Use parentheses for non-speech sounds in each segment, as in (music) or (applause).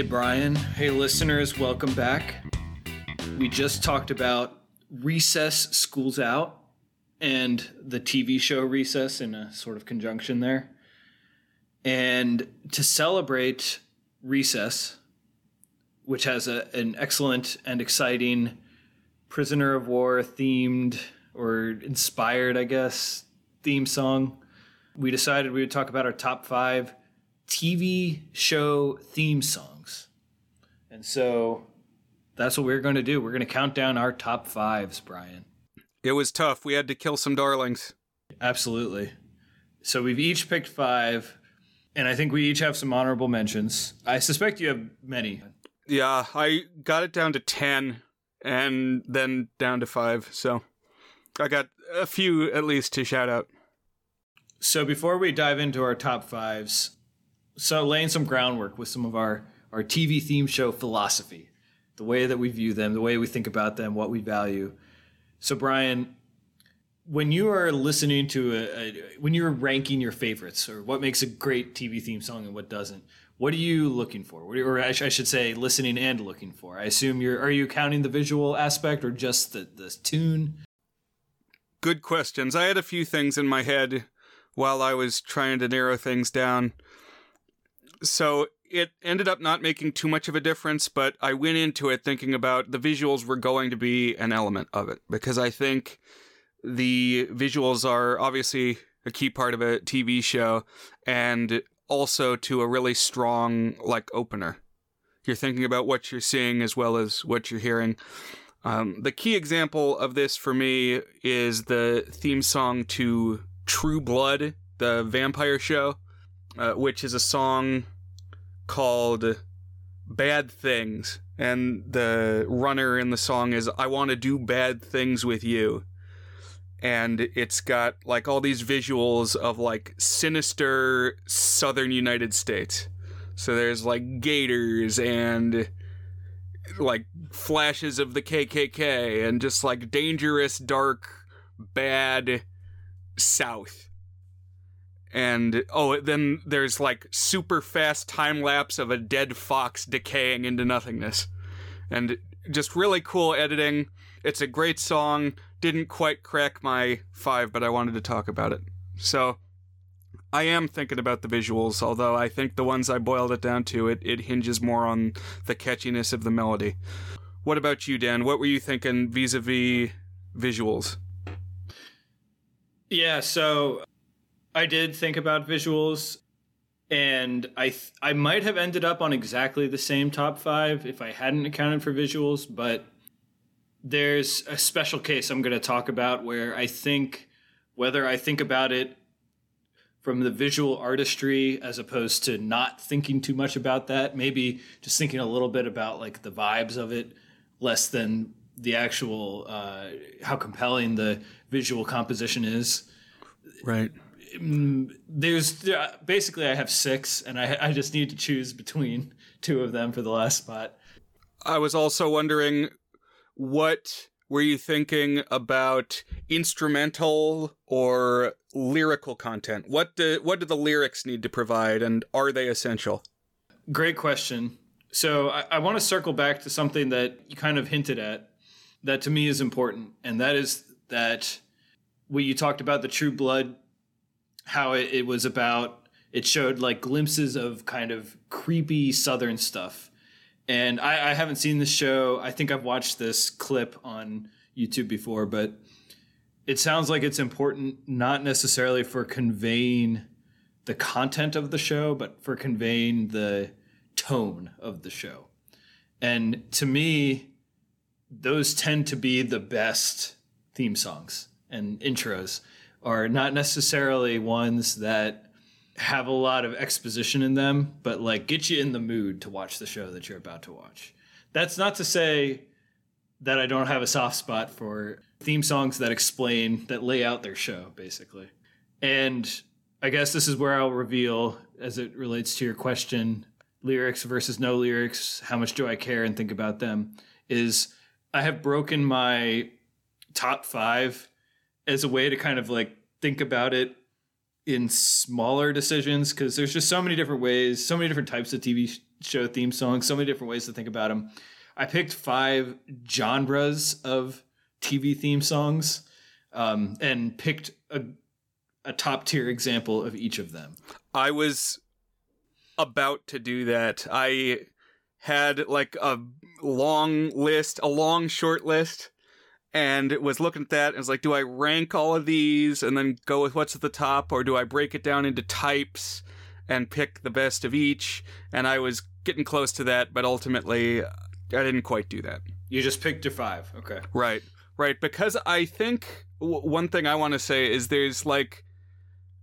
Hey, Brian. Hey, listeners, welcome back. We just talked about Recess Schools Out and the TV show Recess in a sort of conjunction there. And to celebrate Recess, which has a, an excellent and exciting prisoner of war themed or inspired, I guess, theme song, we decided we would talk about our top five TV show theme songs. And so that's what we're going to do. We're going to count down our top fives, Brian. It was tough. We had to kill some darlings. Absolutely. So we've each picked five, and I think we each have some honorable mentions. I suspect you have many. Yeah, I got it down to 10 and then down to 5. So I got a few at least to shout out. So before we dive into our top fives, so laying some groundwork with some of our, our TV theme show philosophy, the way that we view them, the way we think about them, what we value. So, Brian, when you are listening to a, a, when you're ranking your favorites or what makes a great TV theme song and what doesn't, what are you looking for? Or I, sh- I should say, listening and looking for. I assume you're are you counting the visual aspect or just the the tune? Good questions. I had a few things in my head while I was trying to narrow things down. So it ended up not making too much of a difference, but I went into it thinking about the visuals were going to be an element of it because I think the visuals are obviously a key part of a TV show and also to a really strong like opener. You're thinking about what you're seeing as well as what you're hearing. Um, the key example of this for me is the theme song to True Blood, the vampire show, uh, which is a song called Bad Things. And the runner in the song is I Want to Do Bad Things with You. And it's got like all these visuals of like sinister southern United States. So there's like gators and like flashes of the KKK and just like dangerous, dark, bad South. And oh, then there's like super fast time lapse of a dead fox decaying into nothingness. And just really cool editing. It's a great song. Didn't quite crack my five, but I wanted to talk about it. So I am thinking about the visuals, although I think the ones I boiled it down to, it, it hinges more on the catchiness of the melody. What about you, Dan? What were you thinking vis a vis visuals? Yeah, so I did think about visuals, and I th- I might have ended up on exactly the same top five if I hadn't accounted for visuals. But there's a special case I'm going to talk about where I think whether I think about it from the visual artistry as opposed to not thinking too much about that, maybe just thinking a little bit about like the vibes of it, less than the actual uh, how compelling the visual composition is. Right there's basically I have six, and I I just need to choose between two of them for the last spot. I was also wondering what were you thinking about instrumental or lyrical content? What do what do the lyrics need to provide, and are they essential? Great question. So I, I want to circle back to something that you kind of hinted at that to me is important, and that is that what you talked about the True Blood how it, it was about it showed like glimpses of kind of creepy southern stuff. And I, I, haven't seen the show. I think i've watched this clip on youtube before but it sounds like it's important not necessarily for conveying the content of the show but for conveying the tone of the show. And to me those tend to be the best theme songs and intros are not necessarily ones that have a lot of exposition in them, but like get you in the mood to watch the show that you're about to watch. That's not to say that I don't have a soft spot for theme songs that explain, that lay out their show, basically. And I guess this is where I'll reveal, as it relates to your question, lyrics versus no lyrics, how much do I care and think about them, is I have broken my top five as a way to kind of like think about it in smaller decisions because there's just so many different ways, so many different types of TV show theme songs. So many different ways to think about them. I picked five genres of TV theme songs, um, and picked a a top tier example of each of them. I was about to do that. I had like a long list, a long short list, and it was looking at that and was like, do I rank all of these and then go with what's at the top, or do I break it down into types and pick the best of each? And I was getting close to that, but ultimately, I didn't quite do that. You just picked your five. Okay. Right, right. Because I think w- one thing I want to say is there's like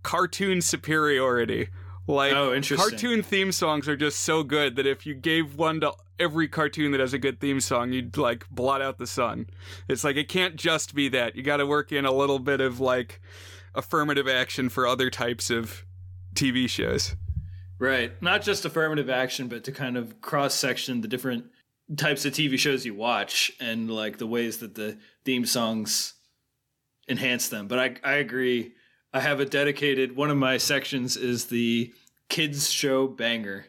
cartoon superiority. Like Oh, interesting. cartoon theme songs are just so good that if you gave one to every cartoon that has a good theme song, you'd like blot out the sun. It's like it can't just be that. You got to work in a little bit of like affirmative action for other types of TV shows. Right. Not just affirmative action, but to kind of cross section the different types of TV shows you watch and like the ways that the theme songs enhance them. But I I agree. I have a dedicated one of my sections is the kids show banger.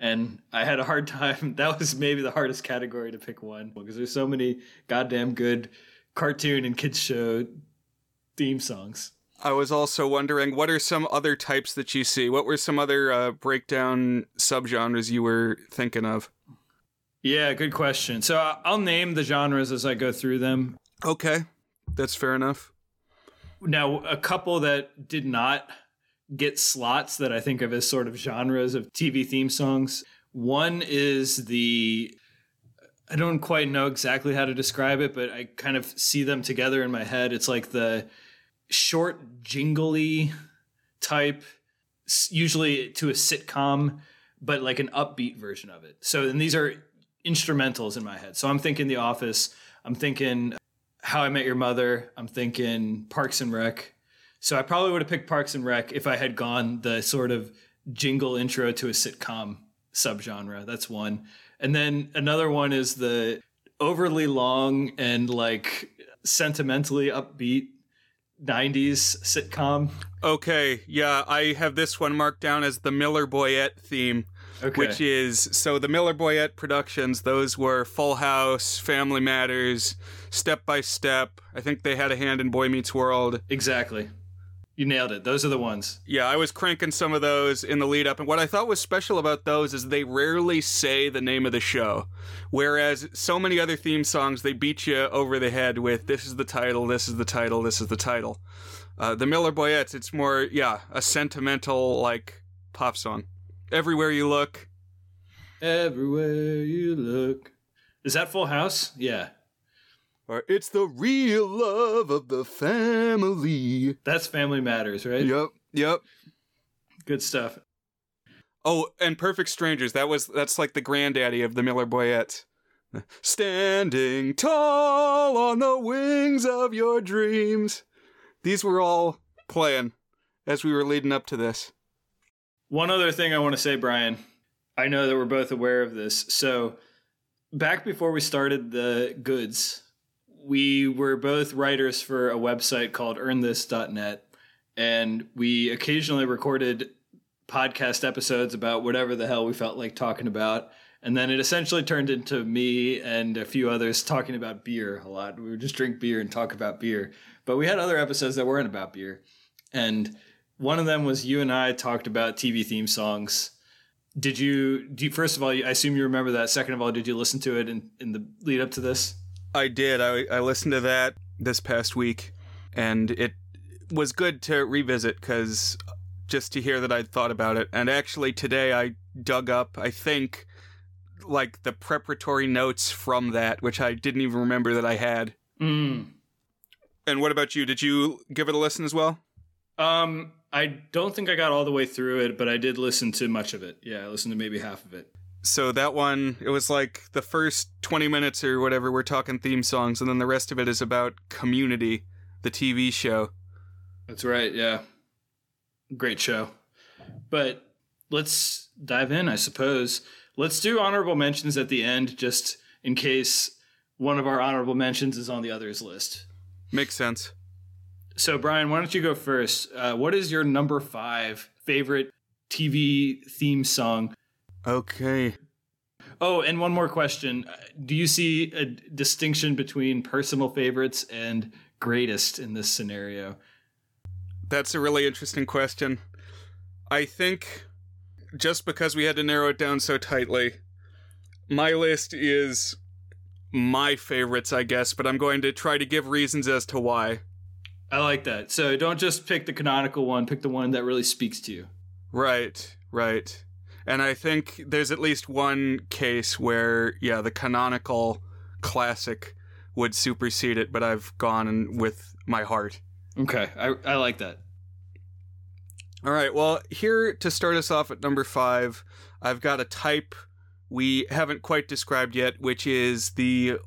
And I had a hard time. (laughs) That was maybe the hardest category to pick one because there's so many goddamn good cartoon and kids show theme songs. I was also wondering what are some other types that you see? What were some other uh, breakdown subgenres you were thinking of? Yeah, good question. So I- I'll name the genres as I go through them. Okay, that's fair enough. Now, a couple that did not get slots that I think of as sort of genres of TV theme songs. One is the I don't quite know exactly how to describe it, but I kind of see them together in my head. It's like the short jingly type usually to a sitcom, but like an upbeat version of it. So and these are instrumentals in my head. So I'm thinking The Office, I'm thinking How I Met Your Mother, I'm thinking Parks and Rec. So I probably would have picked Parks and Rec if I had gone the sort of jingle intro to a sitcom subgenre. That's one. And then another one is the overly long and like sentimentally upbeat 90s sitcom. Okay, yeah, I have this one marked down as the Miller Boyett theme, Okay. which is so the Miller Boyett productions, those were Full House, Family Matters, Step by Step. I think they had a hand in Boy Meets World. exactly. You nailed it. Those are the ones. Yeah, I was cranking some of those in the lead up, and what I thought was special about those is they rarely say the name of the show. Whereas so many other theme songs, they beat you over the head with this is the title, this is the title, this is the title. Uh, the Miller Boyetts, it's more, yeah, a sentimental, like, pop song. Everywhere you look. Everywhere you look. Is that Full House? Yeah. Or it's the real love of the family. That's Family Matters, right? Yep, yep. Good stuff. Oh, and Perfect Strangers. That was that's like the granddaddy of the Miller Boyetts. Standing tall on the wings of your dreams. These were all playing as we were leading up to this. One other thing I want to say, Brian. I know that we're both aware of this. So, back before we started the goods, we were both writers for a website called earnthis.net. And we occasionally recorded podcast episodes about whatever the hell we felt like talking about. And then it essentially turned into me and a few others talking about beer a lot. We would just drink beer and talk about beer. But we had other episodes that weren't about beer. And one of them was you and I talked about TV theme songs. Did you, do you, first of all, I assume you remember that. Second of all, did you listen to it in, in the lead up to this? I did. I, I listened to that this past week, and it was good to revisit because just to hear that I'd thought about it. And actually, today I dug up, I think, like the preparatory notes from that, which I didn't even remember that I had. Mm. And what about you? Did you give it a listen as well? Um, I don't think I got all the way through it, but I did listen to much of it. Yeah, I listened to maybe half of it. So that one, it was like the first 20 minutes or whatever, we're talking theme songs, and then the rest of it is about Community, the TV show. That's right. Yeah. Great show. But let's dive in, I suppose. Let's do honorable mentions at the end, just in case one of our honorable mentions is on the others list. Makes sense. So, Brian, why don't you go first? Uh, what is your number five favorite TV theme song? Okay. Oh, and one more question. Do you see a distinction between personal favorites and greatest in this scenario? That's a really interesting question. I think just because we had to narrow it down so tightly, my list is my favorites, I guess, but I'm going to try to give reasons as to why. I like that. So don't just pick the canonical one, pick the one that really speaks to you. Right, right. And I think there's at least one case where, yeah, the canonical classic would supersede it, but I've gone with my heart. Okay, I, I like that. All right, well, here to start us off at number five, I've got a type we haven't quite described yet, which is the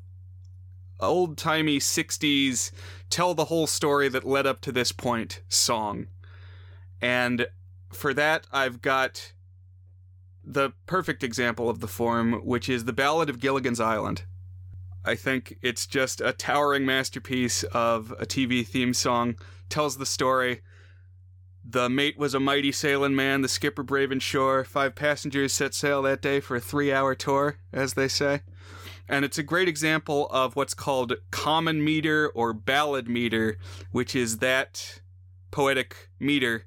old timey 60s tell the whole story that led up to this point song. And for that, I've got the perfect example of the form, which is the Ballad of Gilligan's Island. I think it's just a towering masterpiece of a TV theme song, tells the story. The mate was a mighty sailing man, the skipper brave and sure. Five passengers set sail that day for a three hour tour, as they say. And it's a great example of what's called common meter or ballad meter, which is that poetic meter.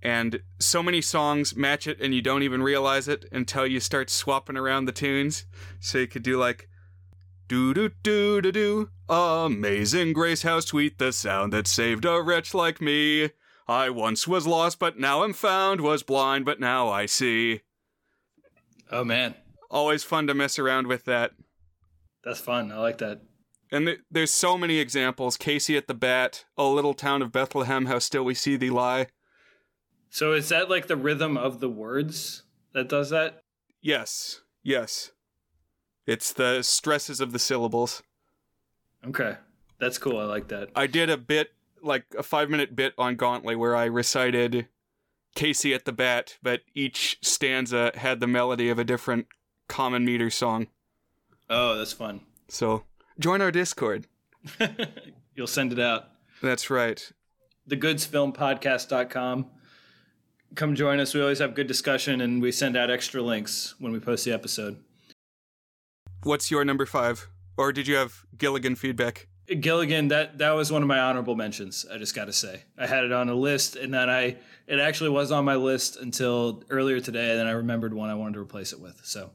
And so many songs match it and you don't even realize it until you start swapping around the tunes. So you could do like do do do do do amazing grace how sweet the sound that saved a wretch like me. I once was lost but now am found. Was blind but now i see. Oh man, always fun to mess around with that that's fun. I like that. and th- there's so many examples casey at the bat oh little town of bethlehem how still we see thee lie So is that like the rhythm of the words that does that? yes yes it's the stresses of the syllables Okay, that's cool. I like that. I did a bit, like a five minute bit on Gauntlet where I recited Casey at the bat, but each stanza had the melody of a different common meter song. Oh, that's fun. So join our Discord. (laughs) You'll send it out. That's right. thegoodsfilmpodcast.com. Come join us. We always have good discussion and we send out extra links when we post the episode. What's your number five? Or did you have Gilligan feedback? Gilligan, that that was one of my honorable mentions. I just got to say, I had it on a list, and then I it actually was on my list until earlier today. And then I remembered one I wanted to replace it with. So,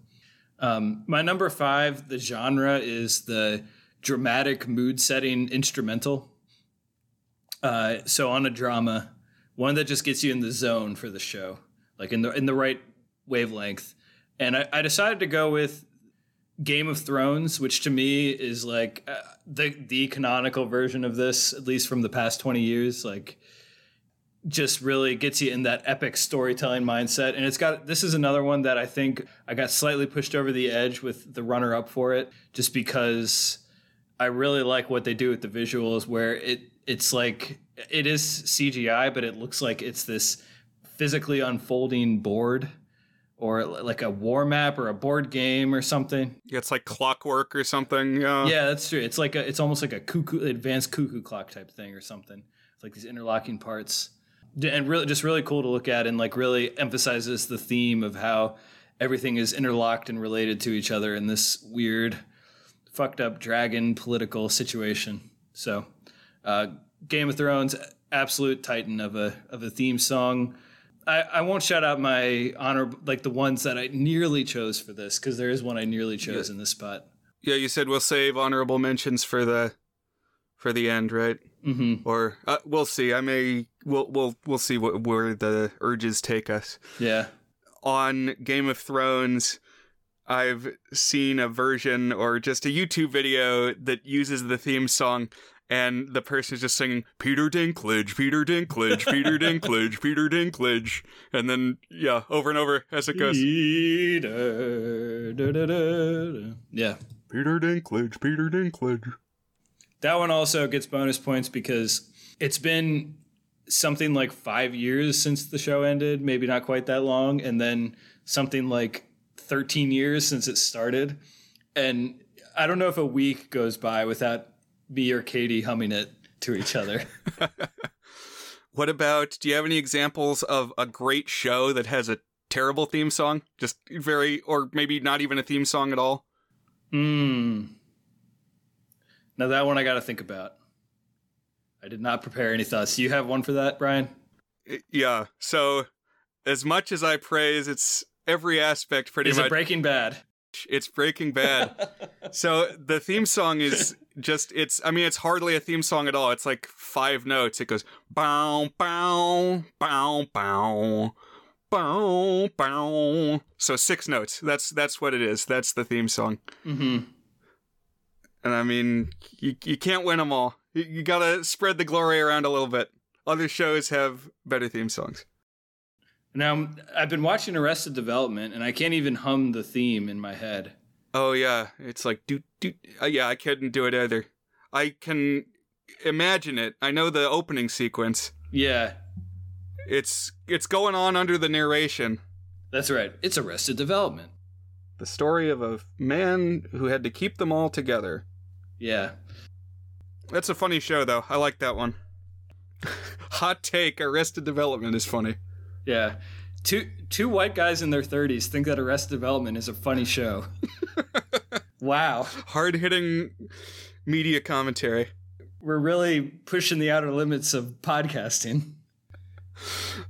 um, my number five, the genre is the dramatic mood setting instrumental. Uh, so on a drama, one that just gets you in the zone for the show, like in the in the right wavelength. And I, I decided to go with Game of Thrones, which to me is like uh, the the canonical version of this, at least from the past twenty years. Like, just really gets you in that epic storytelling mindset. And it's got this is another one that I think I got slightly pushed over the edge with the runner up for it, just because I really like what they do with the visuals, where it it's like it is CGI, but it looks like it's this physically unfolding board or like a war map or a board game or something. Yeah, it's like clockwork or something. Yeah. Yeah, that's true. It's like a, it's almost like a cuckoo, advanced cuckoo clock type thing or something. It's like these interlocking parts, and really just really cool to look at, and like really emphasizes the theme of how everything is interlocked and related to each other in this weird, fucked up dragon political situation. So, uh, Game of Thrones, absolute titan of a of a theme song. I, I won't shout out my honor like the ones that I nearly chose for this because there is one I nearly chose in this spot. Yeah, you said we'll save honorable mentions for the for the end, right? Mm-hmm. Or uh, we'll see. I may we'll we'll we'll see what, where the urges take us. Yeah. on Game of Thrones, I've seen a version or just a YouTube video that uses the theme song, and the person is just singing Peter Dinklage, Peter Dinklage, Peter (laughs) Dinklage, Peter Dinklage, and then yeah, over and over as it goes. Peter, da, da, da. Yeah. Peter Dinklage, Peter Dinklage. That one also gets bonus points because it's been something like five years since the show ended, maybe not quite that long, and then something like 13 years since it started. And I don't know if a week goes by without me or Katie humming it to each other. (laughs) What about? Do you have any examples of a great show that has a terrible theme song, just very, or maybe not even a theme song at all. Hmm. Now that one I got to think about. I did not prepare any thoughts. Do you have one for that, Brian? Yeah. So, as much as I praise its every aspect, pretty Is much, it Breaking Bad? it's Breaking Bad. (laughs) so the theme song is just it's I mean it's hardly a theme song at all. It's like five notes. It goes bow bow bow bow bow bow. So six notes. That's that's what it is. That's the theme song. hmm And I mean you you can't win them all. You, you got to spread the glory around a little bit. Other shows have better theme songs. Now I've been watching Arrested Development, and I can't even hum the theme in my head. Oh yeah, it's like do do. Uh, yeah, I couldn't do it either. I can imagine it. I know the opening sequence. Yeah, It's it's going on under the narration. that's right. It's Arrested Development. The story of a man who had to keep them all together. Yeah. That's a funny show though. I like that one. (laughs) Hot take: Arrested Development is funny. Yeah. Two two white guys in their 30s think that Arrested Development is a funny show. (laughs) wow. Hard hitting media commentary. We're really pushing the outer limits of podcasting.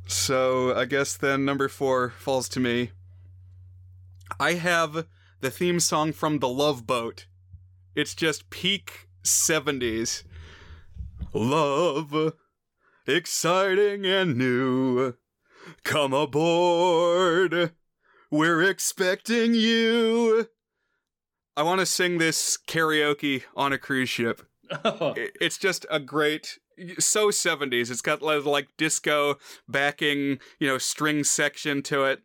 So I guess then number four falls to me. I have the theme song from The Love Boat. It's just peak 70s. Love, exciting and new. Come aboard. We're expecting you. I want to sing this karaoke on a cruise ship. Oh, It's just a great, so 70s. It's got like disco backing, you know, string section to it.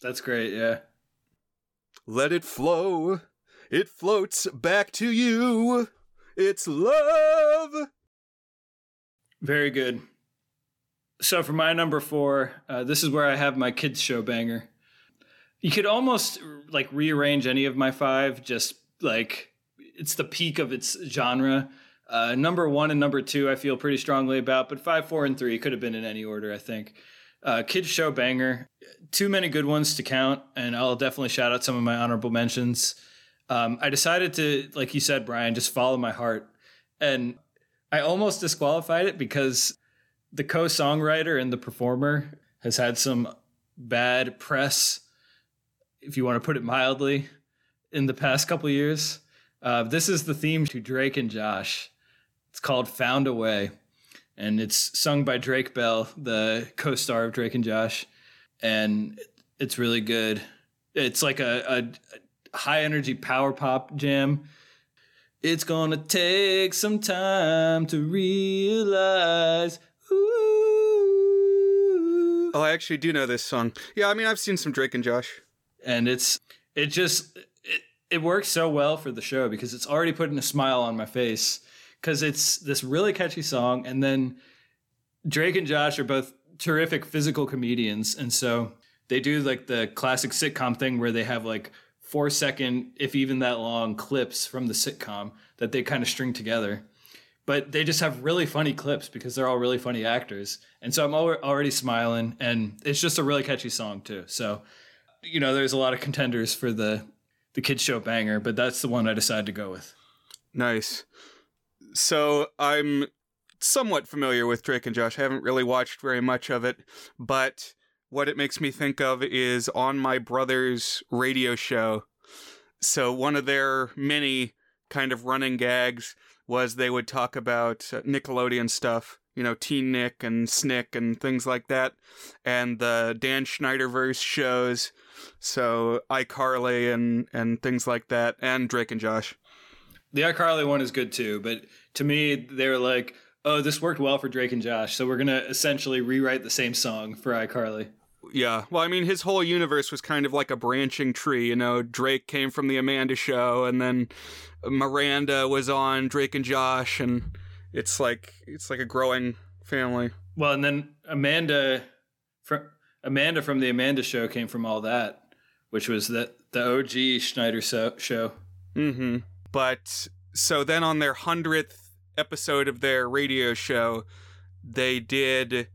that's great. Yeah. Let it flow. It floats back to you. It's love. Very good. So for my number four, uh, this is where I have my kids show banger. You could almost like rearrange any of my five, just like it's the peak of its genre. Uh, number one and number two, I feel pretty strongly about, but five, four, and three could have been in any order, I think. Uh, kids show banger, too many good ones to count, and I'll definitely shout out some of my honorable mentions. Um, I decided to, like you said, Brian, just follow my heart, and I almost disqualified it because the co-songwriter and the performer has had some bad press, if you want to put it mildly, in the past couple years. Uh, this is the theme to Drake and Josh. It's called "Found a Way," and it's sung by Drake Bell, the co-star of Drake and Josh, and it's really good. It's like a, a high energy power pop jam. It's gonna take some time to realize. Ooh. Oh, I actually do know this song. Yeah, I mean, I've seen some Drake and Josh. and it's it just it, it works so well for the show because it's already putting a smile on my face because it's this really catchy song and then drake and josh are both terrific physical comedians and so they do like the classic sitcom thing where they have like four second if even that long clips from the sitcom that they kind of string together but they just have really funny clips because they're all really funny actors and so i'm al- already smiling and it's just a really catchy song too so you know, there's a lot of contenders for the the kids show banger, but that's the one I decided to go with. Nice. So I'm somewhat familiar with Drake and Josh. I haven't really watched very much of it, but what it makes me think of is on my brother's radio show. So one of their many kind of running gags was they would talk about Nickelodeon stuff, you know, Teen Nick and Snick and things like that, and the Dan Schneiderverse shows. So iCarly and and things like that, and Drake and Josh. The iCarly one is good too, but to me, they're like, oh, this worked well for Drake and Josh, so we're gonna essentially rewrite the same song for iCarly. Yeah. Well, I mean, his whole universe was kind of like a branching tree. You know, Drake came from the Amanda show, and then Miranda was on Drake and Josh, and it's like it's like a growing family. Well, and then Amanda from Amanda from the Amanda show came from all that, which was the the OG Schneider so, show. Mm-hmm. But so then on their hundredth episode of their radio show, they did.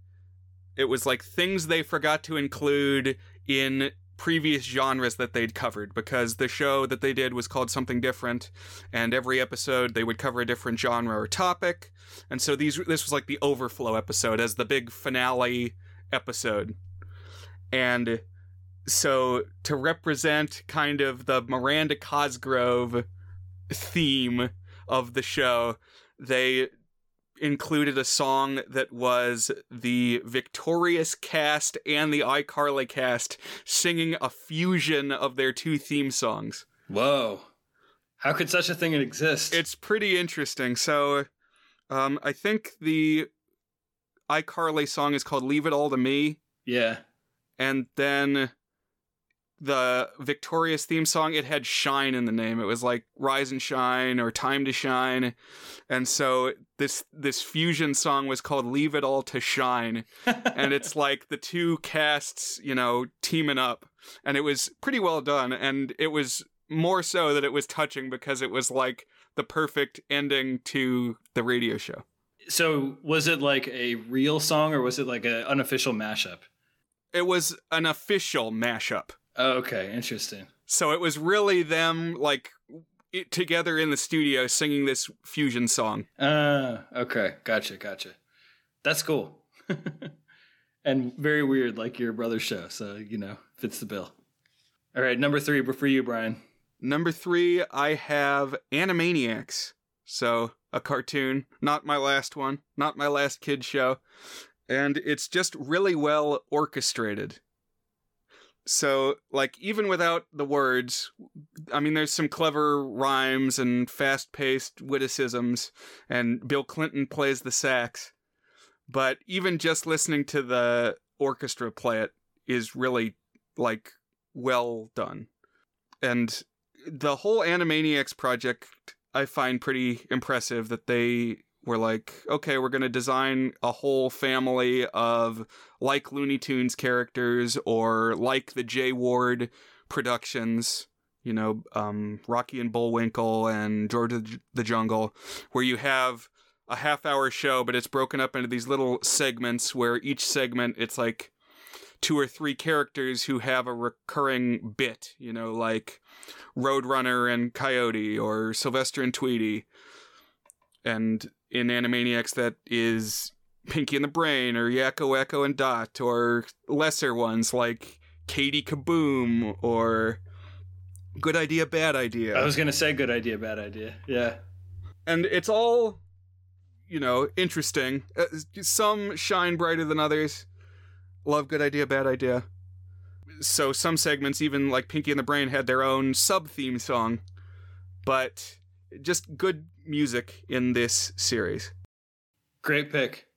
It was like things they forgot to include in previous genres that they'd covered because the show that they did was called something different and every episode they would cover a different genre or topic and so these this was like the overflow episode as the big finale episode and so to represent kind of the Miranda Cosgrove theme of the show they included a song that was the Victorious cast and the iCarly cast singing a fusion of their two theme songs. Whoa. How could such a thing exist? It's pretty interesting. So, um, I think the iCarly song is called Leave It All to Me. Yeah. And then the Victorious theme song, it had shine in the name. It was like Rise and Shine or Time to Shine. And so this this fusion song was called Leave It All to Shine. (laughs) and it's like the two casts, you know, teaming up. And it was pretty well done. And it was more so that it was touching because it was like the perfect ending to the radio show. So was it like a real song or was it like an unofficial mashup? It was an official mashup. Oh, okay, interesting. So it was really them like it, together in the studio singing this fusion song. Uh, okay, gotcha, gotcha. That's cool. (laughs) and very weird, like your brother's show. So you know, fits the bill. All right, number three for you, Brian. Number three, I have Animaniacs. So a cartoon, not my last one, not my last kid show, and it's just really well orchestrated. So, like, even without the words, I mean, there's some clever rhymes and fast paced witticisms, and Bill Clinton plays the sax. But even just listening to the orchestra play it is really, like, well done. And the whole Animaniacs project, I find pretty impressive that they were like, okay, we're going to design a whole family of like Looney Tunes characters or like the Jay Ward productions, you know, um, Rocky and Bullwinkle and George the Jungle, where you have a half hour show, but it's broken up into these little segments where each segment it's like two or three characters who have a recurring bit, you know, like Roadrunner and Coyote or Sylvester and Tweety. And in Animaniacs that is Pinky and the Brain or Yakko, Wakko, and Dot, or lesser ones like Katie Kaboom or Good Idea, Bad Idea. I was gonna say Good Idea, Bad Idea. Yeah, and it's all you know interesting. Uh, some shine brighter than others. Love Good Idea, Bad Idea. So some segments, even like Pinky and the Brain, had their own sub theme song, but just good music in this series. Great pick.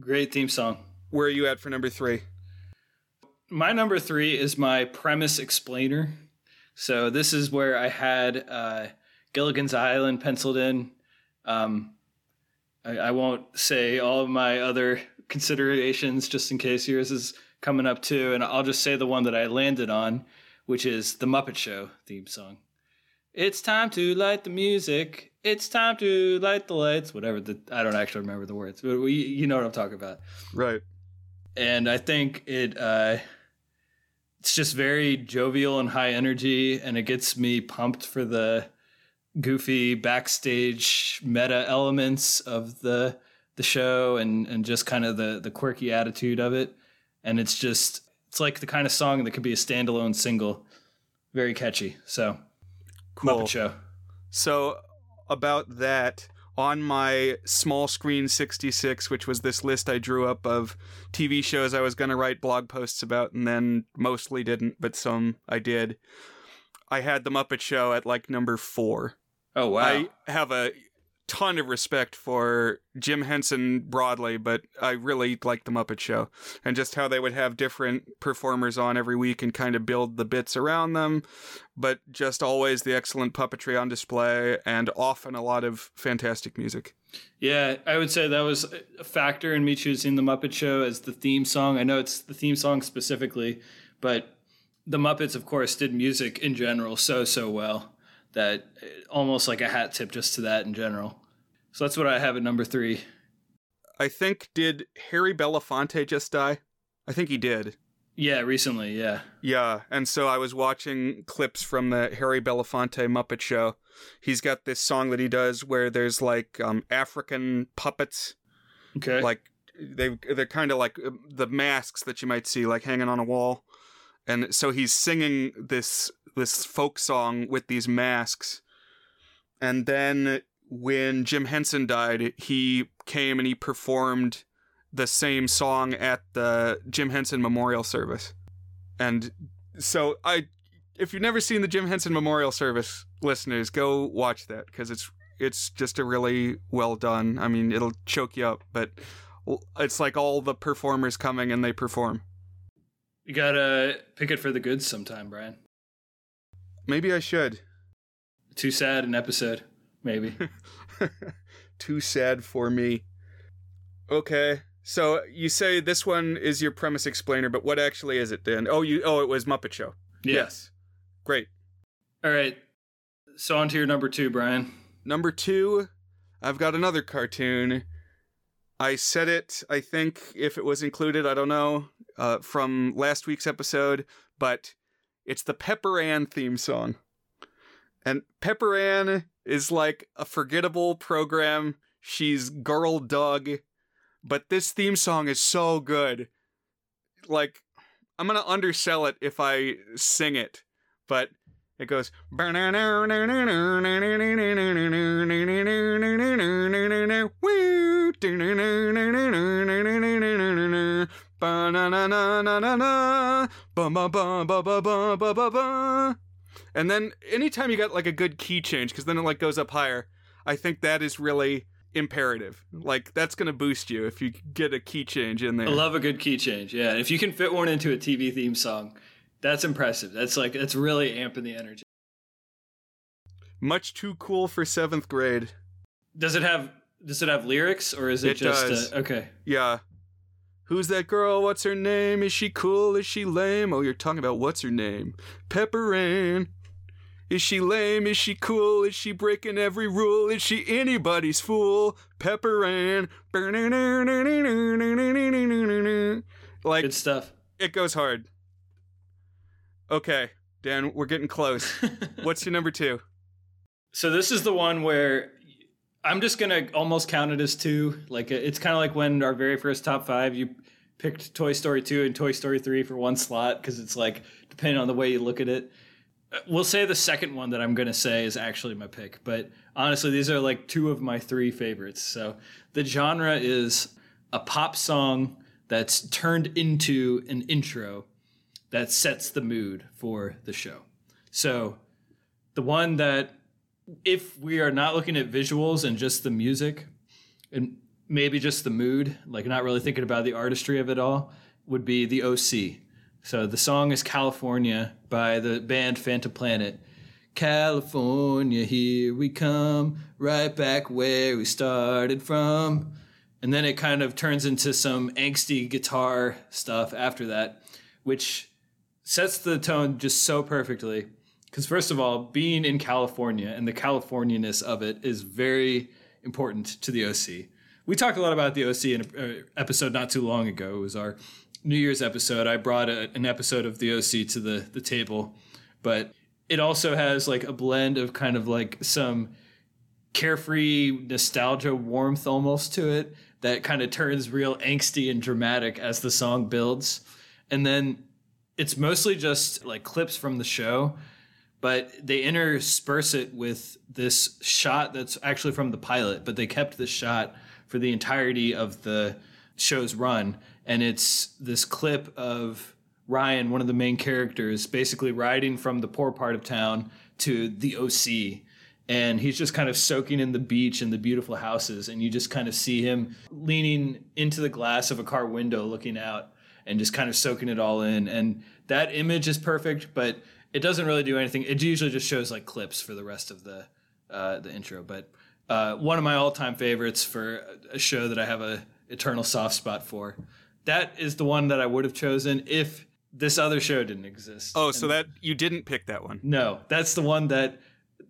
Great theme song. Where are you at for number three? My number three is my premise explainer. So this is where I had uh, Gilligan's Island penciled in. Um, I, I won't say all of my other considerations just in case yours is coming up too, and I'll just say the one that I landed on, which is the Muppet Show theme song. It's time to light the music. It's time to light the lights. Whatever the I don't actually remember the words, but we, you know what I'm talking about, right? And I think it uh, it's just very jovial and high energy, and it gets me pumped for the goofy backstage meta elements of the the show, and and just kind of the the quirky attitude of it. And it's just it's like the kind of song that could be a standalone single, very catchy. So Cool. Muppet Show. So about that on my small screen 66 which was this list i drew up of tv shows i was going to write blog posts about and then mostly didn't but some i did i had the muppet show at like number four. Oh wow i have a ton of respect for Jim Henson broadly, but I really like the Muppet Show and just how they would have different performers on every week and kind of build the bits around them, but just always the excellent puppetry on display and often a lot of fantastic music. Yeah, I would say that was a factor in me choosing the Muppet Show as the theme song. I know it's the theme song specifically, but the Muppets, of course, did music in general so, so well that almost like a hat tip just to that in general. So that's what I have at number three. I think did Harry Belafonte just die? I think he did. Yeah, recently, yeah. Yeah, and so I was watching clips from the Harry Belafonte Muppet Show. He's got this song that he does where there's like um, African puppets, Okay. like they they're kind of like uh, the masks that you might see like hanging on a wall, and so he's singing this this folk song with these masks, and then when Jim Henson died, he came and he performed the same song at the Jim Henson Memorial Service. And so I if you've never seen the Jim Henson Memorial Service, listeners, go watch that because it's it's just a really well done. I mean, it'll choke you up, but it's like all the performers coming and they perform. You gotta pick it for the goods sometime, Brian. Maybe I should. Too sad an episode, maybe. (laughs) Too sad for me. Okay. So you say this one is your premise explainer, but what actually is it, Dan? Oh, you. Oh, it was Muppet Show. Yeah. Yes. Great. All right. So on to your number two, Brian. Number two, I've got another cartoon. I said it, I think, if it was included, I don't know, uh, from last week's episode, but it's the Pepper Ann theme song. And Pepper Ann is like a forgettable program. She's Girl Doug, but this theme song is so good. Like, I'm gonna undersell it if I sing it, but it goes. And then anytime you got like a good key change, because then it like goes up higher, I think that is really imperative. Like that's gonna boost you if you get a key change in there. I love a good key change. Yeah, if you can fit one into a TV theme song, that's impressive. That's like that's really amping the energy. Much too cool for seventh grade. Does it have does it have lyrics or is it, It just does. Uh, okay? Yeah. Who's that girl? What's her name? Is she cool? Is she lame? Oh, you're talking about what's her name? Pepper Ann. Is she lame? Is she cool? Is she breaking every rule? Is she anybody's fool? Pepper Ann. Like, Good stuff. it goes hard. Okay, Dan, we're getting close. (laughs) What's your number two? So this is the one where I'm just gonna almost count it as two. Like it's kind of like when our very first top five, you picked Toy Story two and Toy Story three for one slot because it's like depending on the way you look at it. Uh, We'll say the second one that I'm gonna say is actually my pick, but honestly, these are like two of my three favorites. So the genre is a pop song that's turned into an intro that sets the mood for the show. So the one that if we are not looking at visuals and just the music and maybe just the mood, like not really thinking about the artistry of it all, would be the OC. So the song is California by the band Phantom Planet. California, here we come, right back where we started from. And then it kind of turns into some angsty guitar stuff after that, which sets the tone just so perfectly. Because, first of all, being in California and the Californianess of it is very important to the OC. We talked a lot about the OC in an uh, episode not too long ago. It was our New Year's episode. I brought a, an episode of the OC to the, the table, but it also has like a blend of kind of like some carefree nostalgia warmth almost to it that kind of turns real angsty and dramatic as the song builds. And then it's mostly just like clips from the show, but they intersperse it with this shot that's actually from the pilot, but they kept this shot for the entirety of the show's run. And it's this clip of Ryan, one of the main characters, basically riding from the poor part of town to the OC. And he's just kind of soaking in the beach and the beautiful houses. And you just kind of see him leaning into the glass of a car window looking out and just kind of soaking it all in. And that image is perfect, but it doesn't really do anything. It usually just shows like clips for the rest of the uh, the intro. But uh, one of my all time favorites for a show that I have a eternal soft spot for. That is the one that I would have chosen if this other show didn't exist. Oh, so that you didn't pick that one. No, that's the one that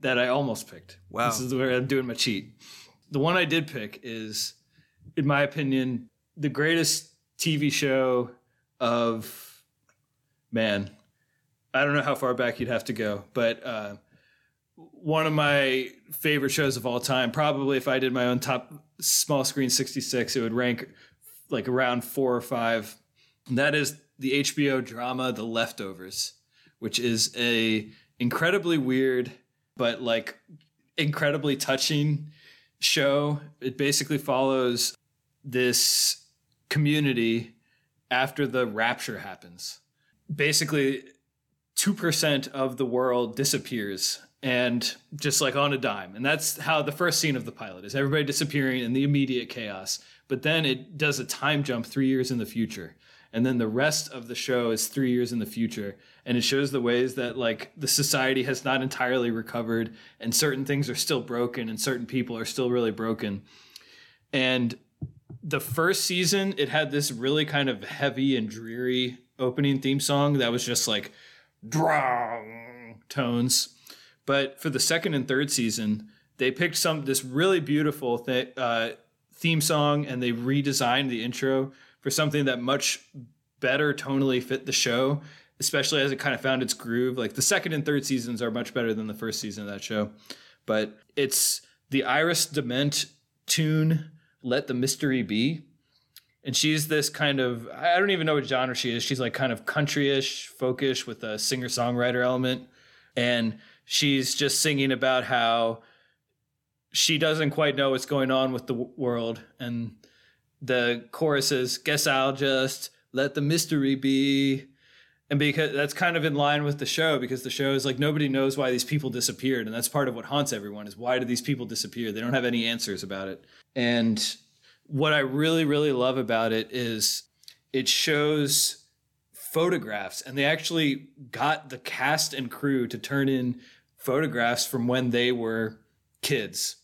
that I almost picked. Wow. This is where I'm doing my cheat. The one I did pick is, in my opinion, the greatest TV show of man, I don't know how far back you'd have to go, but uh, one of my favorite shows of all time. Probably if I did my own top small screen 66, it would rank like around four or five. And that is the HBO drama The Leftovers, which is a incredibly weird but like incredibly touching show. It basically follows this community after the rapture happens. Basically, 2% of the world disappears and just like on a dime. And that's how the first scene of the pilot is everybody disappearing in the immediate chaos. But then it does a time jump three years in the future. And then the rest of the show is three years in the future. And it shows the ways that like the society has not entirely recovered and certain things are still broken and certain people are still really broken. And the first season, it had this really kind of heavy and dreary opening theme song that was just like drong tones. But for the second and third season, they picked some this really beautiful th- uh, theme song and they redesigned the intro for something that much better tonally fit the show, especially as it kind of found its groove. Like the second and third seasons are much better than the first season of that show. But it's the Iris DeMent tune, Let the Mystery Be. And she's this kind of, I don't even know what genre she is. She's like kind of countryish, folkish with a singer songwriter element. And she's just singing about how she doesn't quite know what's going on with the world. And the chorus is, Guess I'll just let the mystery be. And because that's kind of in line with the show, because the show is like nobody knows why these people disappeared. And that's part of what haunts everyone is why do these people disappear? They don't have any answers about it. And what I really, really love about it is it shows photographs and they actually got the cast and crew to turn in photographs from when they were kids.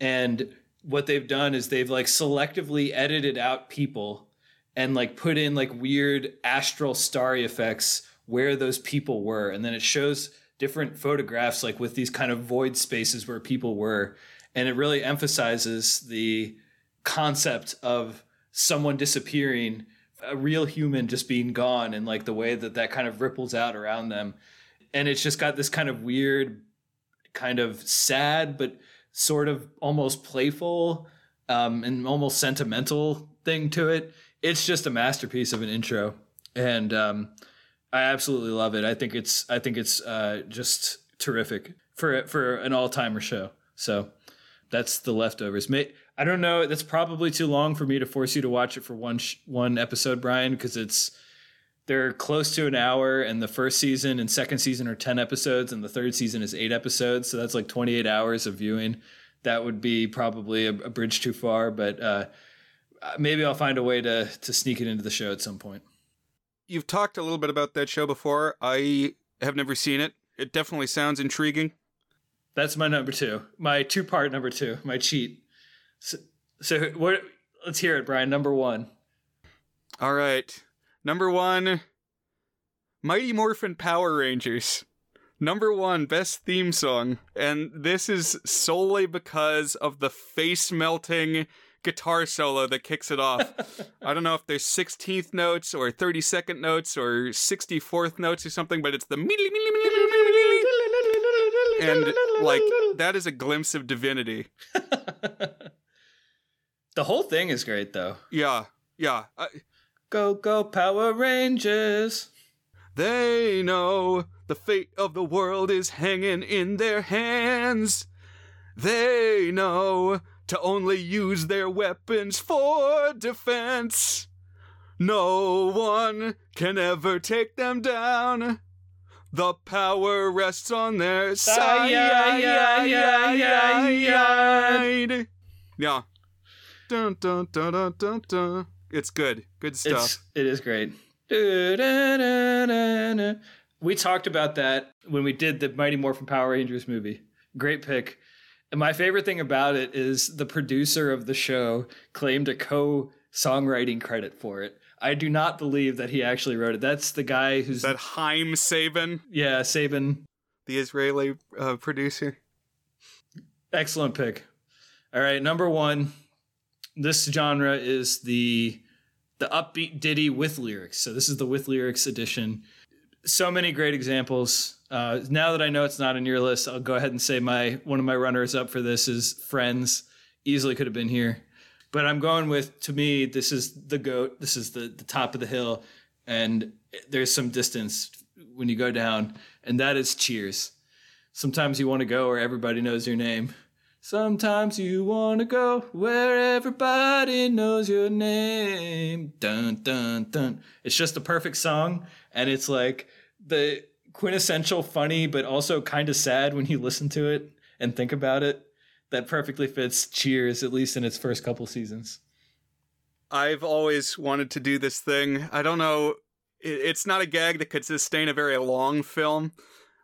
And what they've done is they've like selectively edited out people and like put in like weird astral starry effects where those people were. And then it shows different photographs like with these kind of void spaces where people were. And it really emphasizes the concept of someone disappearing a real human just being gone and like the way that that kind of ripples out around them. And it's just got this kind of weird kind of sad but sort of almost playful um, and almost sentimental thing to it. It's just a masterpiece of an intro, and um, I absolutely love it. I think it's I think it's uh, just terrific for for an all timer show. So that's the leftovers. May, I don't know. That's probably too long for me to force you to watch it for one sh- one episode, Brian, because it's they're close to an hour and the first season and second season are 10 episodes and the third season is 8 episodes so that's like 28 hours of viewing that would be probably a, a bridge too far but uh, Uh, maybe i'll find a way to to sneak it into the show at some point. You've talked a little bit about that show before. I have never seen it. It definitely sounds intriguing. That's my number two. My two part number two my cheat. So, so what let's hear it brian. Number one. All right. Number one, Mighty Morphin Power Rangers. Number one, best theme song. And this is solely because of the face melting guitar solo that kicks it off. I don't know if there's 16th notes or 32nd notes or 64th notes or something, but it's the and like that is a glimpse of divinity. the whole thing is great though. Yeah. Yeah. I, Go, go, Power Rangers. They know the fate of the world is hanging in their hands. They know to only use their weapons for defense. No one can ever take them down. The power rests on their side. Yeah. Dun dun dun dun dun dun. It's good. Good stuff. It's, it is great. We talked about that when we did the Mighty Morphin Power Rangers movie. Great pick. And my favorite thing about it is the producer of the show claimed a co songwriting credit for it. I do not believe that he actually wrote it. That's the guy who's that Haim Saban. Yeah, Saban, the Israeli uh, producer. Excellent pick. All right, number one. This genre is the the upbeat ditty with lyrics. So this is the with lyrics edition. so many great examples. Uh, now that I know it's not in your list, I'll go ahead and say my one of my runners up for this is Friends. Easily could have been here, but I'm going with to me this is the goat. This is the the top of the hill, and there's some distance when you go down, and that is Cheers. Sometimes you want to go where everybody knows your name. Sometimes you want to go where everybody knows your name. Dun dun dun. It's just a perfect song, and it's like the quintessential funny, but also kind of sad when you listen to it and think about it. That perfectly fits Cheers, at least in its first couple seasons. I've always wanted to do this thing. I don't know. It's not a gag that could sustain a very long film,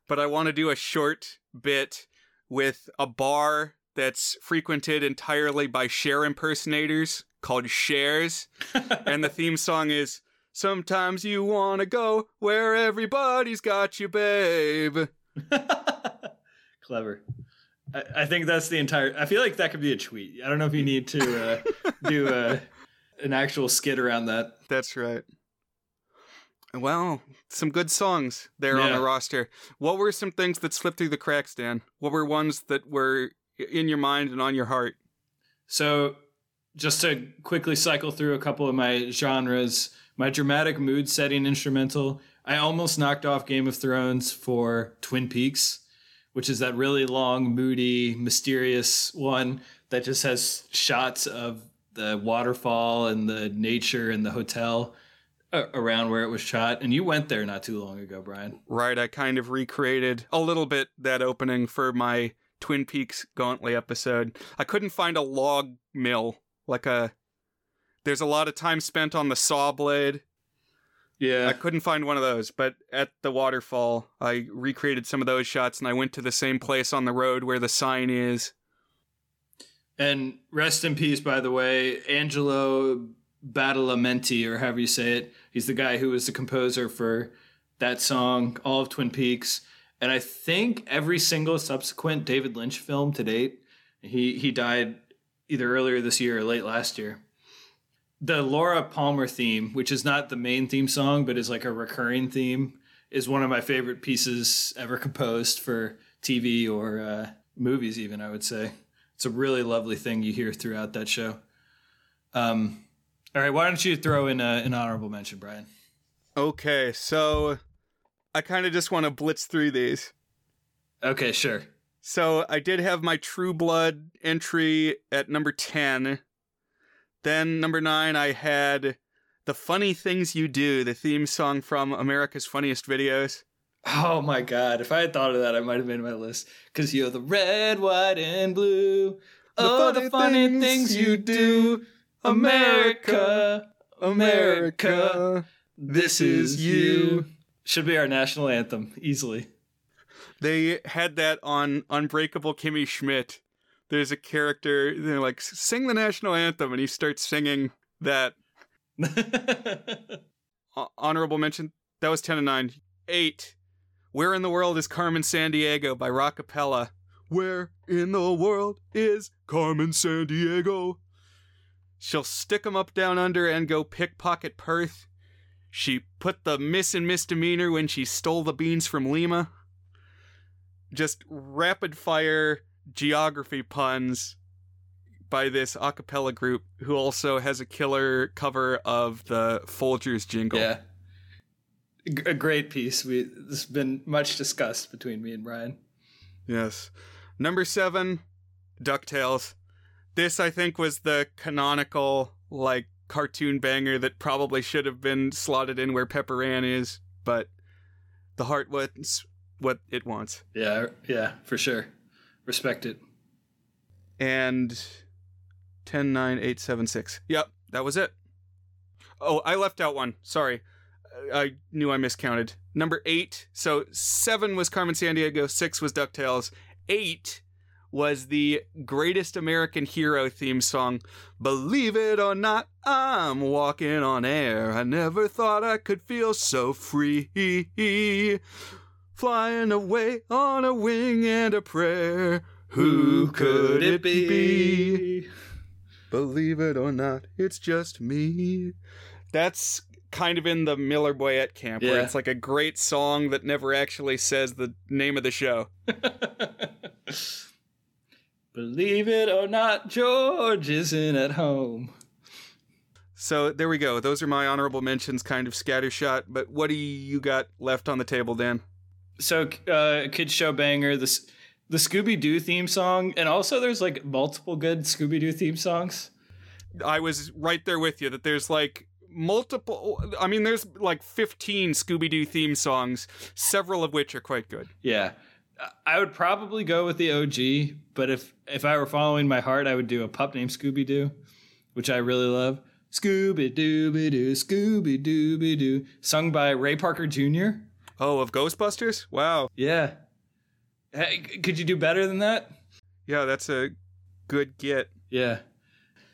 but I want to do a short bit with a bar that's frequented entirely by Cher impersonators called Chers. (laughs) and the theme song is Sometimes you wanna go where everybody's got you, babe. (laughs) Clever. I, I, think that's the entire. I feel like that could be a tweet. I don't know if you need to uh, do uh, (laughs) an actual skit around that. That's right. Well, some good songs there yeah. on the roster. What were some things that slipped through the cracks, Dan? What were ones that were in your mind and on your heart? So, just to quickly cycle through a couple of my genres, my dramatic mood setting instrumental, I almost knocked off Game of Thrones for Twin Peaks, which is that really long, moody, mysterious one that just has shots of the waterfall and the nature and the hotel uh, around where it was shot and you went there not too long ago brian right i kind of recreated a little bit that opening for my Twin Peaks Gauntlet episode. I couldn't find a log mill, like a. There's a lot of time spent on the saw blade. Yeah. I couldn't find one of those, but at the waterfall, I recreated some of those shots and I went to the same place on the road where the sign is. And rest in peace, by the way, Angelo Badalamenti, or however you say it. He's the guy who was the composer for that song, all of Twin Peaks and I think every single subsequent David Lynch film to date. He he died either earlier this year or late last year. The Laura Palmer theme, which is not the main theme song but is like a recurring theme, is one of my favorite pieces ever composed for TV or uh, movies. Even I would say it's a really lovely thing you hear throughout that show. Um, all right, why don't you throw in a, an honorable mention, Brian? Okay, so I kind of just want to blitz through these. Okay, sure. So I did have my True Blood entry at number 10. Then number 9 I had The Funny Things You Do, the theme song from America's Funniest Videos. Oh my god, if I had thought of that I might have made my list cuz you're the red, white and blue. The oh, funny the funny things, things you do. America, America, this is you. Should be our national anthem, easily. They had that on Unbreakable Kimmy Schmidt. There's a character, they're like, sing the national anthem, and he starts singing that. (laughs) honorable mention, that was 10 and 9. 8. Where in the World is Carmen Sandiego by Rockapella? Where in the world is Carmen Sandiego? She'll stick 'em up down under and go pickpocket Perth. She put the miss and misdemeanor when she stole the beans from Lima. Just rapid fire geography puns by this a cappella group who also has a killer cover of the Folgers jingle. Yeah. A great piece. We this has been much discussed between me and Brian. Yes. Number 7, DuckTales. This I think was the canonical like cartoon banger that probably should have been slotted in where Pepper Ann is, but the heart wants what it wants. Yeah, yeah, for sure. Respect it. And 109876. Yep, that was it. Oh, I left out one. Sorry. I knew I miscounted. Number 8. So 7 was Carmen Sandiego, 6 was DuckTales, 8 was the greatest American hero theme song. Believe it or not, I'm walking on air. I never thought I could feel so free. Flying away on a wing and a prayer. Who could it be? Believe it or not, it's just me. That's kind of in the Miller Boyett camp, where Yeah. it's like a great song that never actually says the name of the show. (laughs) Believe it or not, George isn't at home. So there we go. Those are my honorable mentions, kind of scattershot. But what do you got left on the table, Dan? So, uh, kids show banger. This the Scooby Doo theme song, and also there's like multiple good Scooby Doo theme songs. I was right there with you that there's like multiple. I mean, there's like 15 Scooby Doo theme songs, several of which are quite good. Yeah, I would probably go with the OG, but if if I were following my heart, I would do a pup named Scooby Doo, which I really love. Scooby Dooby Doo, Scooby Dooby Doo, sung by Ray Parker Jr. Oh, of Ghostbusters? Wow. Yeah, hey, could you do better than that? Yeah, that's a good get. Yeah.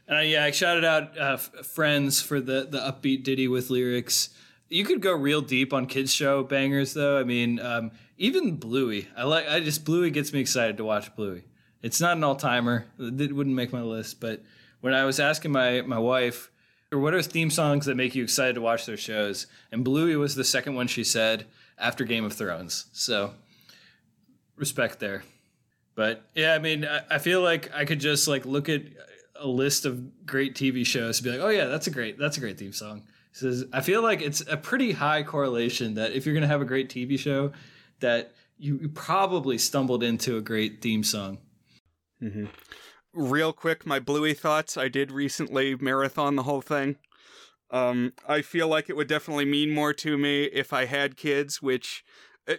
And I, yeah, I shouted out uh, F- Friends for the the upbeat ditty with lyrics. You could go real deep on kids show bangers though. I mean, um, even Bluey. I like. I just Bluey gets me excited to watch Bluey. It's not an all timer. It wouldn't make my list, but when I was asking my my wife, or what are theme songs that make you excited to watch their shows, and Bluey was the second one she said after Game of Thrones. So respect there. But yeah, I mean, I, I feel like I could just like look at a list of great TV shows and be like, oh yeah, that's a great that's a great theme song. He says I feel like it's a pretty high correlation that if you're gonna have a great TV show, that you, you probably stumbled into a great theme song. Mm-hmm. Real quick, my Bluey thoughts. I did recently marathon the whole thing. Um, I feel like it would definitely mean more to me if I had kids, which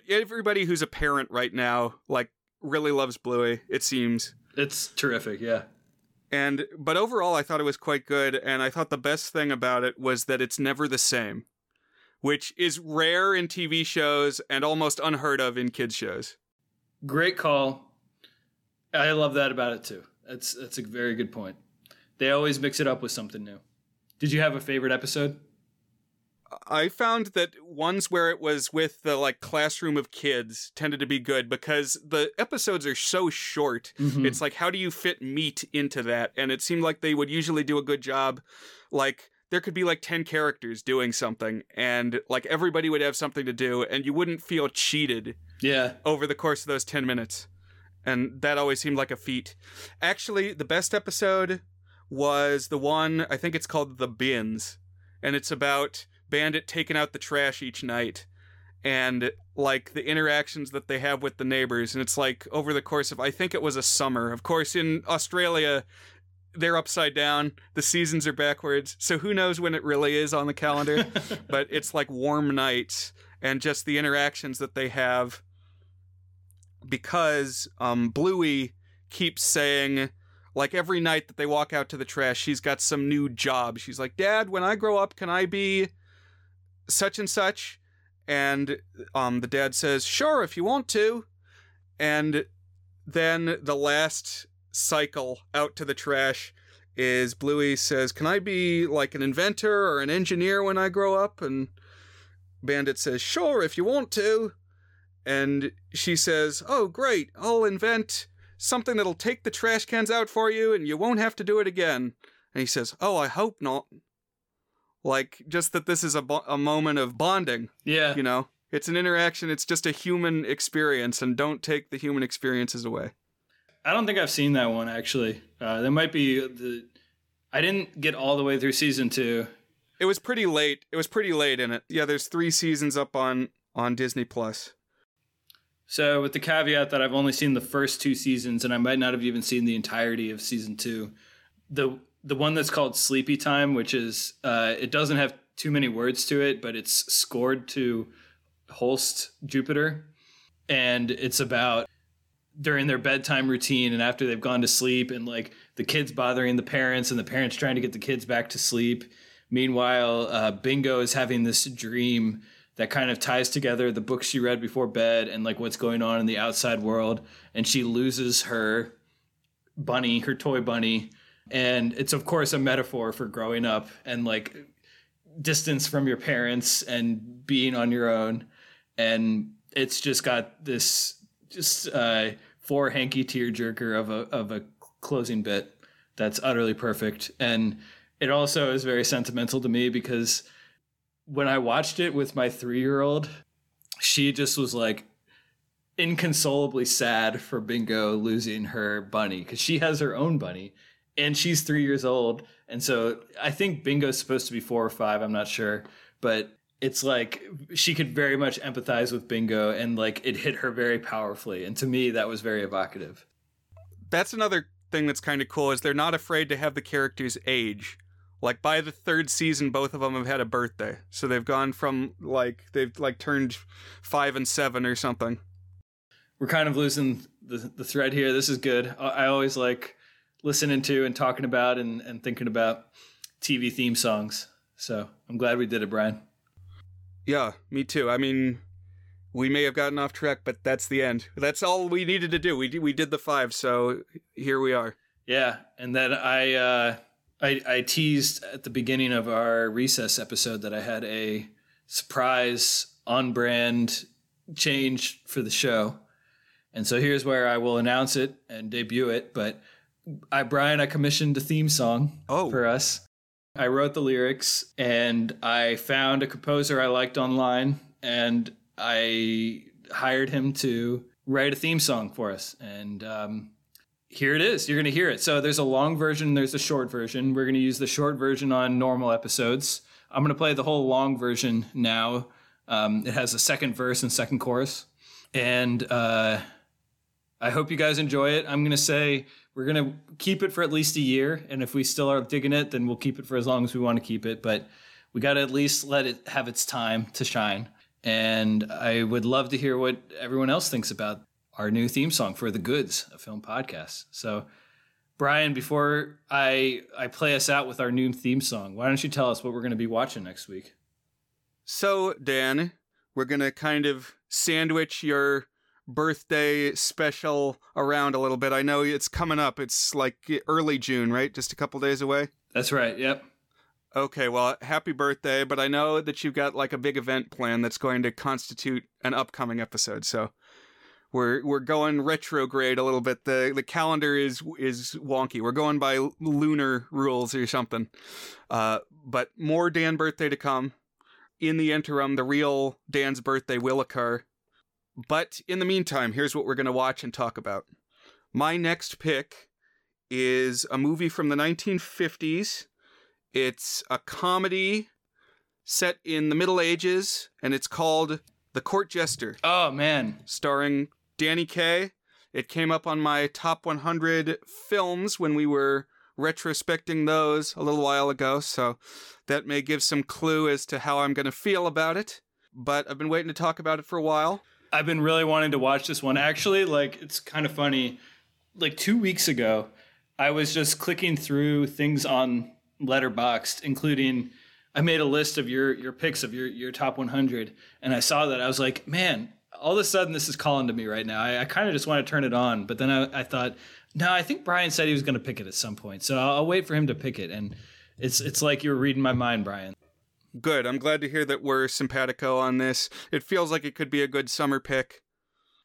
everybody who's a parent right now, like, really loves Bluey, it seems. It's terrific, yeah. And but overall I thought it was quite good and I thought the best thing about it was that it's never the same, which is rare in TV shows and almost unheard of in kids shows. Great call. I love that about it too. That's that's a very good point. They always mix it up with something new. Did you have a favorite episode? I found that ones where it was with the like classroom of kids tended to be good because the episodes are so short. Mhm. It's like how do you fit meat into that? And it seemed like they would usually do a good job like there could be like 10 characters doing something and like everybody would have something to do and you wouldn't feel cheated Yeah. over the course of those 10 minutes. And that always seemed like a feat. Actually, the best episode was the one, I think it's called The Bins. And it's about Bandit taking out the trash each night and like the interactions that they have with the neighbors. And it's like over the course of, I think it was a summer. Of course, in Australia, they're upside down. The seasons are backwards. So who knows when it really is on the calendar? (laughs) but it's like warm nights and just the interactions that they have because um, Bluey keeps saying, like every night that they walk out to the trash, she's got some new job. She's like, Dad, when I grow up, can I be such and such? And um, the dad says, Sure, if you want to. And then the last cycle out to the trash is Bluey says, Can I be like an inventor or an engineer when I grow up? And Bandit says, Sure, if you want to. And she says, Oh, great, I'll invent something that'll take the trash cans out for you and you won't have to do it again. And he says, Oh, I hope not. Like, just that this is a, bo- a moment of bonding, Yeah. you know? It's an interaction, it's just a human experience, and don't take the human experiences away. I don't think I've seen that one actually. Uh, that might be the. I didn't get all the way through season two. It was pretty late. It was pretty late in it. Yeah, there's three seasons up on on Disney Plus. So, with the caveat that I've only seen the first two seasons, and I might not have even seen the entirety of season two, the the one that's called Sleepy Time, which is uh, it doesn't have too many words to it, but it's scored to Holst Jupiter, and it's about during their bedtime routine and after they've gone to sleep, and like the kids bothering the parents, and the parents trying to get the kids back to sleep. Meanwhile, uh, Bingo is having this dream that kind of ties together the books she read before bed and like what's going on in the outside world. And she loses her bunny her toy bunny. And it's of course a metaphor for growing up and like distance from your parents and being on your own. And it's just got this just uh four hanky tearjerker of a of a closing bit that's utterly perfect. And it also is very sentimental to me because when I watched it with my three year old, she just was like inconsolably sad for Bingo losing her bunny because she has her own bunny and she's three years old. And so I think Bingo's supposed to be four or five. I'm not sure. But it's like she could very much empathize with Bingo and like it hit her very powerfully. And to me, that was very evocative. That's another thing that's kind of cool is they're not afraid to have the characters age. Like by the third season, both of them have had a birthday, so they've gone from like they've like turned five and seven or something. We're kind of losing the the thread here. This is good. I always like listening to and talking about and, and thinking about TV theme songs. So I'm glad we did it, Brian. Yeah, me too. I mean, we may have gotten off track, but that's the end. That's all we needed to do. We we did the five, so here we are. Yeah, and then I uh, I, I teased at the beginning of our recess episode that I had a surprise on brand change for the show. And so here's where I will announce it and debut it. But I, Brian, I commissioned a theme song oh. for us. I wrote the lyrics and I found a composer I liked online and I hired him to write a theme song for us. And um, here it is. You're going to hear it. So there's a long version, there's a short version. We're going to use the short version on normal episodes. I'm going to play the whole long version now. Um, it has a second verse and second chorus. And uh, I hope you guys enjoy it. I'm going to say we're going to keep it for at least a year. And if we still are digging it, then we'll keep it for as long as we want to keep it. But we got to at least let it have its time to shine. And I would love to hear what everyone else thinks about our new theme song for the Goods, a film podcast. So, Brian, before I I play us out with our new theme song, why don't you tell us what we're going to be watching next week? So, Dan, we're going to kind of sandwich your birthday special around a little bit. I know it's coming up. It's like early June, right? Just a couple days away. That's right. Yep. Okay, well, happy birthday, but I know that you've got like a big event plan that's going to constitute an upcoming episode. So, we're we're going retrograde a little bit. The the calendar is is wonky. We're going by lunar rules or something. Uh, but more Dan birthday to come. In the interim, the real Dan's birthday will occur. But in the meantime, here's what we're going to watch and talk about. My next pick is a movie from the 1950s. It's a comedy set in the Middle Ages, and it's called The Court Jester. Oh, man. Starring Danny Kaye. It came up on my top 100 films when we were retrospecting those a little while ago, so that may give some clue as to how I'm going to feel about it. But I've been waiting to talk about it for a while. I've been really wanting to watch this one. Actually, like, it's kind of funny. Like, two weeks ago, I was just clicking through things on Letterboxd, including. I made a list of your your picks of your your top 100, and I saw that I was like, man, all of a sudden this is calling to me right now. I, I kind of just want to turn it on, but then I, I thought, no, I think Brian said he was going to pick it at some point, so I'll, I'll, wait for him to pick it. And it's it's like you were reading my mind, Brian. Good. I'm glad to hear that we're simpatico on this. It feels like it could be a good summer pick.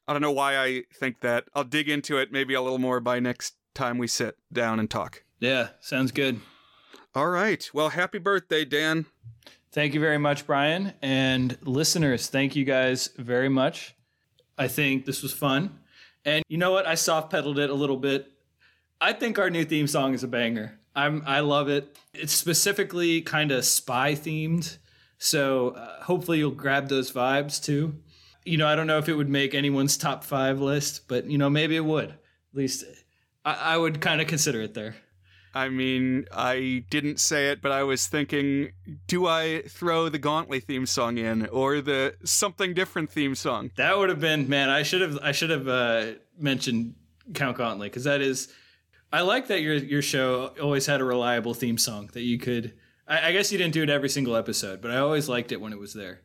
I don't know why I think that. I'll dig into it maybe a little more by next time we sit down and talk. Yeah, sounds good. All right. Well, happy birthday, Dan. Thank you very much, Brian. And listeners, thank you guys very much. I think this was fun. And you know what? I soft pedaled it a little bit. I think our new theme song is a banger. I'm I love it. It's specifically kind of spy themed. So uh, hopefully you'll grab those vibes too. You know, I don't know if it would make anyone's top five list, but you know, maybe it would. At least I, I would kind of consider it there. I mean, I didn't say it, but I was thinking, do I throw the Gauntlet theme song in or the something different theme song? That would have been man. I should have I should have uh, mentioned Count Gauntlet because that is. I like that your your show always had a reliable theme song that you could. I, I guess you didn't do it every single episode, but I always liked it when it was there.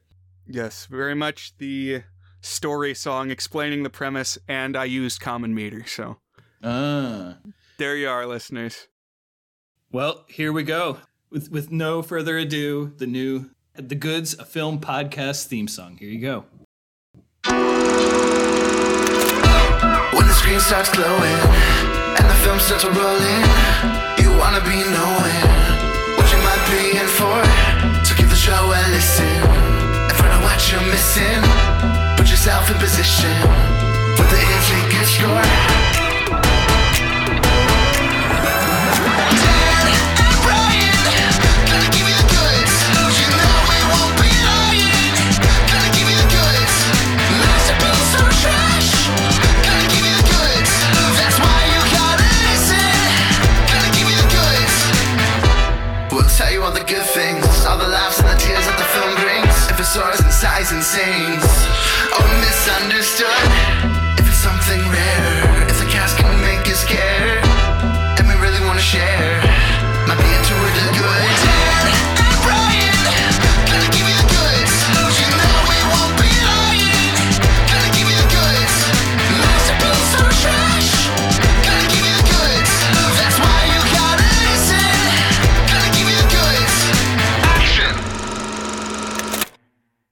Yes, very much the story song explaining the premise, and I used common meter. So, ah, there you are, listeners. Well, here we go. With with no further ado, the new The Goods, a film podcast theme song. Here you go. When the screen starts glowing and the film starts rolling, you wanna be knowing what you might be in for. So give the show a listen. listen. Put yourself in position for the good score. And sings, or misunderstood,